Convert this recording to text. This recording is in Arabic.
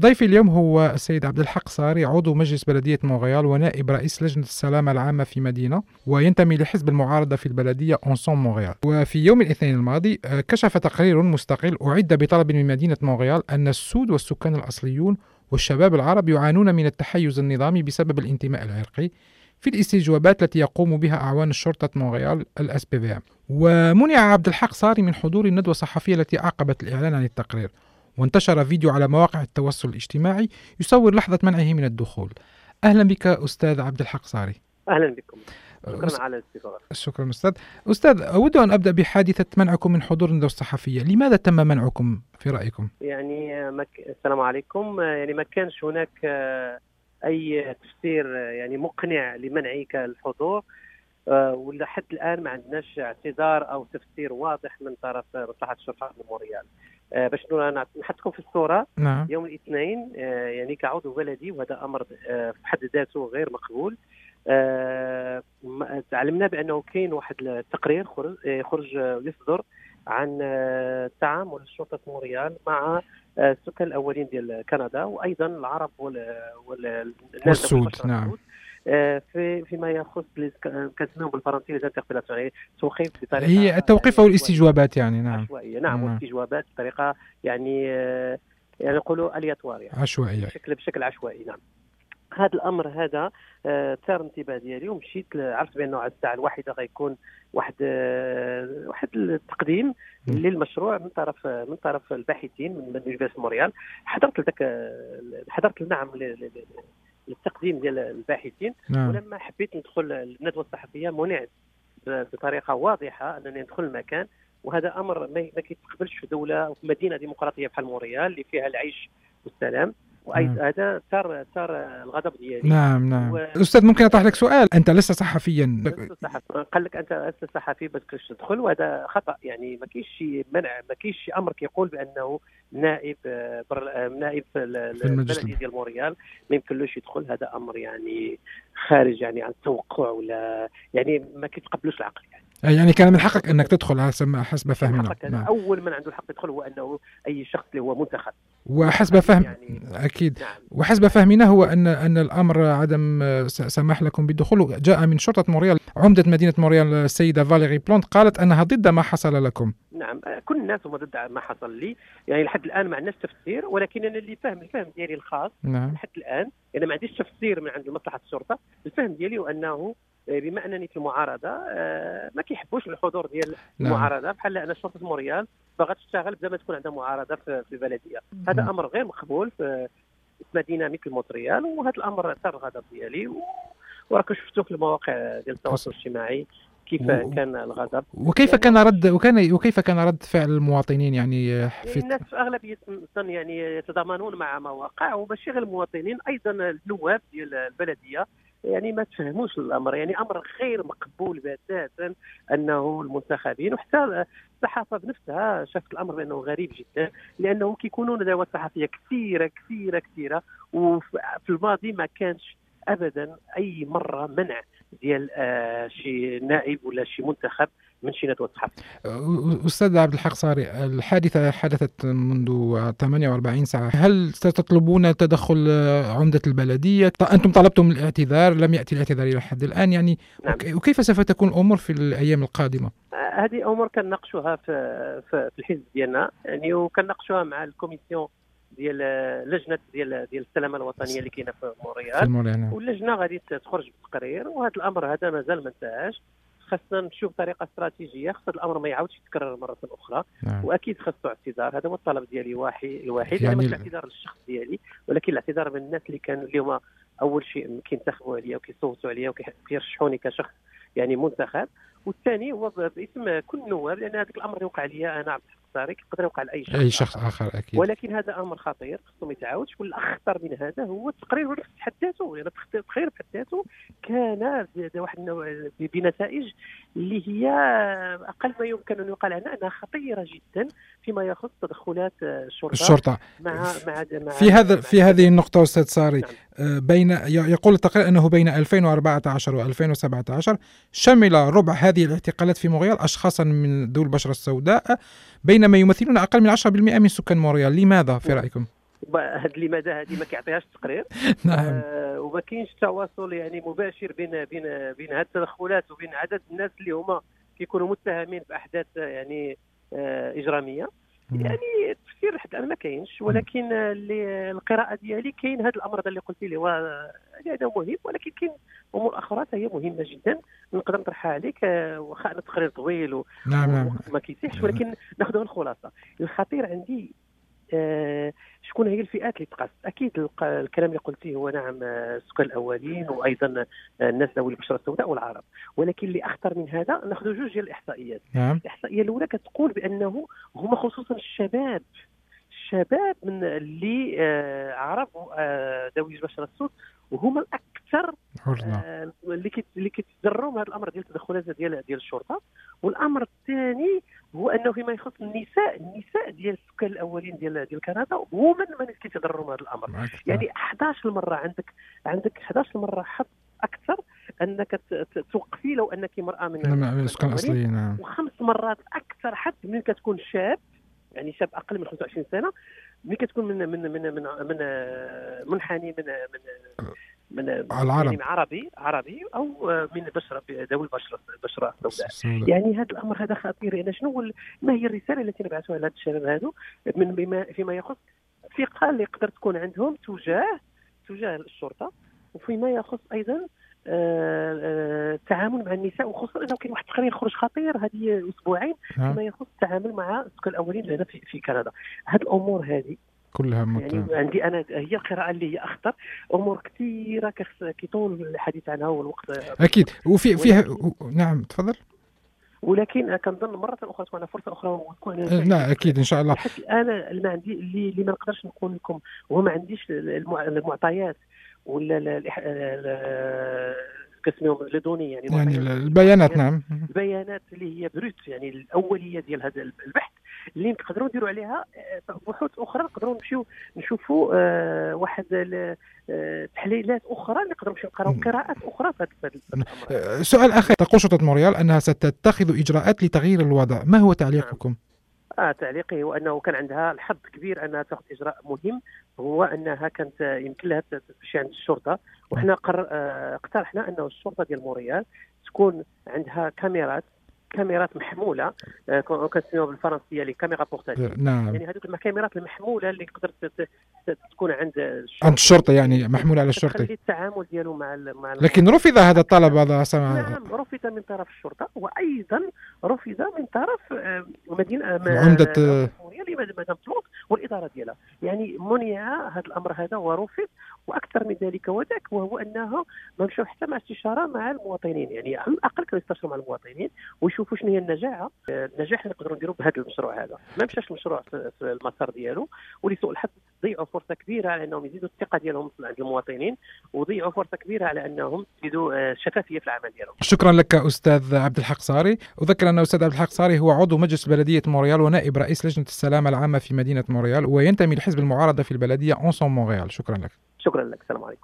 ضيفي اليوم هو السيد عبد الحق صاري عضو مجلس بلدية مونريال ونائب رئيس لجنة السلامة العامة في مدينة وينتمي لحزب المعارضة في البلدية Ensemble Montréal. وفي يوم الاثنين الماضي آه، كشف تقرير مستقل أعد بطلب من مدينة مونريال أن السود والسكان الأصليون والشباب العرب يعانون من التحيز النظامي بسبب الانتماء العرقي في الاستجوابات التي يقوم بها أعوان الشرطة مونريال ال SPVM ومنع عبد الحق صاري من حضور الندوة الصحفية التي أعقبت الإعلان عن التقرير. وانتشر فيديو على مواقع التواصل الاجتماعي يصور لحظة منعه من الدخول. أهلا بك أستاذ عبد الحق صاري. أهلا بكم. شكرا على الاستفاضة شكرا أستاذ. أستاذ أود أن أبدأ بحادثة منعكم من حضور الندوة الصحفية. لماذا تم منعكم في رأيكم؟ يعني مك... السلام عليكم. يعني ما كانش هناك أي تفسير يعني مقنع لمنعك الحضور. ولحد الآن ما عندناش اعتذار أو تفسير واضح من طرف مصلحة الشرطة الميموريال. آه، باش نحطكم في الصورة. نعم. يوم الاثنين آه، يعني كعضو بلدي وهذا أمر آه، في حد ذاته غير مقبول. تعلمنا بأنه كاين واحد التقرير خرج خرج يصدر عن تعامل الشرطه موريال مع السكان الأولين ديال كندا وأيضا العرب والناس والسود نعم. آه، في فيما يخص كنسميهم بالفرنسيه les interpellations توقيف بطريقه هي التوقيف أو الاستجوابات يعني نعم. عشوائية. نعم والاستجوابات بطريقة يعني آه، يعني نقولوا aléatoire يعني. عشوائية. بشكل بشكل عشوائي نعم. هذا الأمر هذا آه ثار الانتباه ديالي ومشيت عرفت بانه على الساعة الواحدة غيكون واحد آه واحد التقديم للمشروع من طرف من طرف الباحثين من université Montréal حضرت لذاك آه، حضرت نعم للتقديم ديال الباحثين نعم. ولما حبيت ندخل الندوة الصحفية منعت بطريقة واضحة أنني ندخل المكان وهذا أمر ما كيتقبلش في دولة وفي مدينة ديمقراطية بحال موريال اللي فيها العيش والسلام وأي. هذا ثار ثار الغضب ديالي. نعم نعم. و... أستاذ ممكن أطرح لك سؤال؟ أنت لست صحفيا. صحفي قال لك أنت لست صحفي بس كيفاش تدخل وهذا خطأ. يعني ما كاينش شي منع ما كاينش شي أمر كيقول بأنه نائب بر... نائب في البلديه ديال موريال. ما يمكنلوش يدخل. هذا أمر يعني خارج يعني عن التوقع ولا يعني ما كيتقبلوش العقل يعني. يعني كان من حقك أنك تدخل حسب حسب فهمنا. نعم. أول من عنده الحق يدخل هو أنه أي شخص اللي هو منتخب. وحسب فهم يعني أكيد. نعم. وحسب فهمنا هو ان أن الأمر عدم سماح لكم بالدخول. جاء من شرطة موريال عمدة مدينة موريال السيدة فاليري بلونت قالت أنها ضد ما حصل لكم. نعم كل الناس هم ضد ما حصل لي. يعني لحد الآن ما عندناش تفسير ولكن أنا اللي فاهم الفهم ديالي الخاص نعم. لحد الآن يعني ما عنديش تفسير من عند مصلحة الشرطة. الفهم ديالي هو أنه بما انني في المعارضة آه، ما كيحبوش الحضور ديال نعم. المعارضة بحال أنا شرطه موريال باغا تشتغل بلا ما تكون عندها معارضة في البلدية هذا. أمر غير مقبول في مدينة مثل مونتريال وهذا الأمر أثار الغضب ديالي وراكم شفتوا في المواقع ديال التواصل الاجتماعي كيف و... كان الغضب وكيف يعني كان رد وكان وكيف كان رد فعل المواطنين يعني آه، في الناس في أغلبية يعني يتضامنون مع ما وقع وماشي غير المواطنين أيضا النواب ديال البلدية يعني ما تفهموش الأمر. يعني أمر غير مقبول بتاتا أنه المنتخبين وحتى الصحافة بنفسها شافت الأمر بأنه غريب جدا لأنه كيكونوا ندوات صحفية كثيرة كثيرة كثيرة وفي الماضي ما كانش ابدا أي مرة منع ديال آه شي نائب ولا شي منتخب من شي ندوه صحفيه. أستاذ عبد الحق صاري الحادثة حدثت منذ 48 ساعة، هل ستطلبون تدخل عمدة البلدية؟ أنتم طلبتم الاعتذار لم يأتي الاعتذار إلى حد الآن يعني نعم. وكيف سوف تكون الأمور في الأيام القادمة؟ آه، هذه أمور كنناقشوها في في الحزب ديالنا يعني وكنناقشوها مع الكوميسيون ديال لجنة ديال ديال السلامة الوطنية اللي كاينة في موريال نعم. واللجنة غادي تخرج بتقرير وهذا الأمر هذا مازال ما انتهاش خاصنا نمشيو بطريقه استراتيجية. خاص الأمر ما يعاودش يتكرر مرة أخرى. نعم. وأكيد خاصو اعتذار. هذا هو الطلب ديالي واحد الوحيد. يعني ماشي الاعتذار للشخص ديالي ولكن الاعتذار من الناس اللي كانوا اليوم أول شيء كينتخبوا عليا وكيصوتوا عليا وكيرشحوني كشخص يعني منتخب. والثاني هو باسم كل النواب لأن هذاك الأمر اللي وقع لي أنا عبد الطارق. يقدر يوقع لاي شخص أي شخص آخر أكيد. ولكن هذا أمر خطير خصو ما يتعاودش. والأخطر من هذا هو التقرير في حد ذاته. يعني التقرير في حد ذاته كان واحد النوع بنتائج اللي هي أقل ما يمكن أن يقال عنها أنها خطيرة جدا فيما يخص تدخلات الشرطة الشرطة. مع مع, مع في هذا في هذه النقطة أستاذ صاري نعم. آه، بين يقول التقرير أنه بين 2014 و2017 شمل ربع هذه الاعتقالات في مونريال اشخاصا من ذوي البشرة السوداء بينما يمثلون أقل من 10% من سكان مونريال لماذا في رأيكم؟ هاد لماذا هذه ما كيعطيهاش التقرير نعم. آه وما كاينش تواصل يعني مباشر بين بين بين هاد التدخلات وبين عدد الناس اللي هما كيكونوا متهمين بأحداث يعني آه إجرامية. يعني التفسير لحد الآن ما كاينش ولكن اللي القراءة ديالي كاين هذا الامر هذا اللي قلت لي هو يعني هذا مهم ولكن كاين أمور أخرى هي مهمة جدا نقدر نطرحها عليك آه، واخا التقرير طويل و... نعم نعم. ما كيتيحش ولكن ناخذ الخلاصة. الخطير عندي آه، شكون هي الفئات اللي تقاس؟ أكيد الكلام اللي قلتيه هو نعم آه، السكان الأولين وأيضا آه، الناس ذوي البشرة السوداء والعرب. ولكن اللي أخطر من هذا نأخذ جوج ديال الإحصائيات. نعم. الإحصائية الأولى كتقول بأنه هما خصوصا الشباب الشباب من اللي آه، آه، ذوي البشرة السود وهما الأكثر آه، اللي اللي كيتضروا من هذا الأمر ديال التدخلات ديال ديال الشرطة. والأمر الثاني هو أنه فيما يخص النساء النساء ديال السكان الأولين ديال ديال كندا هما من كيتضرروا من هذا الأمر. يعني 11 مره عندك عندك 11 مره حظ أكثر أنك توقفي لو أنك امرأة من السكان الأولين. الأصليين نعم وخمس مرات أكثر حد من كتكون شاب يعني شاب أقل من 25 سنة ملي كتكون من من من من, من منحني من من من العرب. يعني عربي عربي أو من بشرة ذوي البشرة البشره السوداء. يعني هذا الأمر هذا خطير. يعني شنو ما هي الرسالة التي نبعثها لهذا الشباب هذو من بما فيما يخص الثقه اللي يقدر تكون عندهم تجاه تجاه الشرطة وفيما يخص أيضا آه، آه، التعامل مع النساء وخصوصا انه كاين واحد التقرير خرج خطير هذه أسبوعين. فيما يخص التعامل مع السكان الأولين هنا في, في كندا. هذه الأمور هذه كلها يعني مت... عندي أنا هي القراءه اللي هي أخطر. أمور كثيرة كخص- كيطول الحديث عنها والوقت أكيد. وفي فيها نعم تفضل. ولكن كنظن مرة أخرى تكون فرصة أخرى وتكون آه، نعم أكيد إن شاء الله. حتى الآن اللي ما عندي اللي, اللي ما نقدرش نقول لكم وما عنديش المع- المعطيات ولا ال- ال- ال- كاسميهم les données يعني يعني البيانات نعم. البيانات اللي هي brutes يعني الأولية ديال هذا البحث. اللي نقدروا نديروا عليها آه، بحوث أخرى نقدروا نمشيو نشوفوا آه، واحد آه، تحليلات أخرى نقدروا نمشيو نقراو قراءات أخرى في سؤال اخر تقول شرطة مونريال أنها ستتخذ إجراءات لتغيير الوضع. ما هو تعليقكم؟ آه تعليقي هو أنه كان عندها الحظ كبير أنها تاخذ إجراء مهم. هو أنها كانت يمكن لها تمشي عند الشرطة. وحنا قر... اقترحنا أنه الشرطة ديال موريال تكون عندها كاميرات كاميرات محمولة آه، كنسميوها بالفرنسية لي كاميرا بورتاتيف نعم. يعني هذوك الكاميرات المحمولة اللي تقدر تكون عند الشرطة. عند الشرطة يعني محمول على الشرطي تخلي التعامل ديالو مع مع لكن رفض هذا الطلب هذا سمع نعم رفض من طرف الشرطة وأيضا رفض من طرف آه، مدينة آه، عمدة، آه، مونيال مدام فلوط والإدارة ديالها. يعني منع هذا الأمر هذا ورفض وأكثر من ذلك وذاك وهو أنه ما مشاو حتى مع استشارة مع المواطنين. يعني على الأقل كانوا يستشروا مع المواطنين ويشوفوا شنو هي النجاعه النجاح اللي نقدروا نديروا بهذا المشروع هذا. ما مشاش المشروع في في المسار ديالو ولسوء الحظ ضيعوا فرصة كبيرة على أنهم يزيدوا الثقة ديالهم عند المواطنين وضيعوا فرصة كبيرة على أنهم يزيدوا آه، الشفافية في العمل ديالهم. شكرا لك أستاذ عبد الحق صاري. أذكر أن أستاذ عبد الحق صاري هو عضو مجلس بلدية مونريال ونائب رئيس لجنة السلامه العامة في مدينة مونريال وينتمي لحزب المعارضه في البلدية Ensemble Montréal. شكرا لك. شكرا لك. السلام عليكم.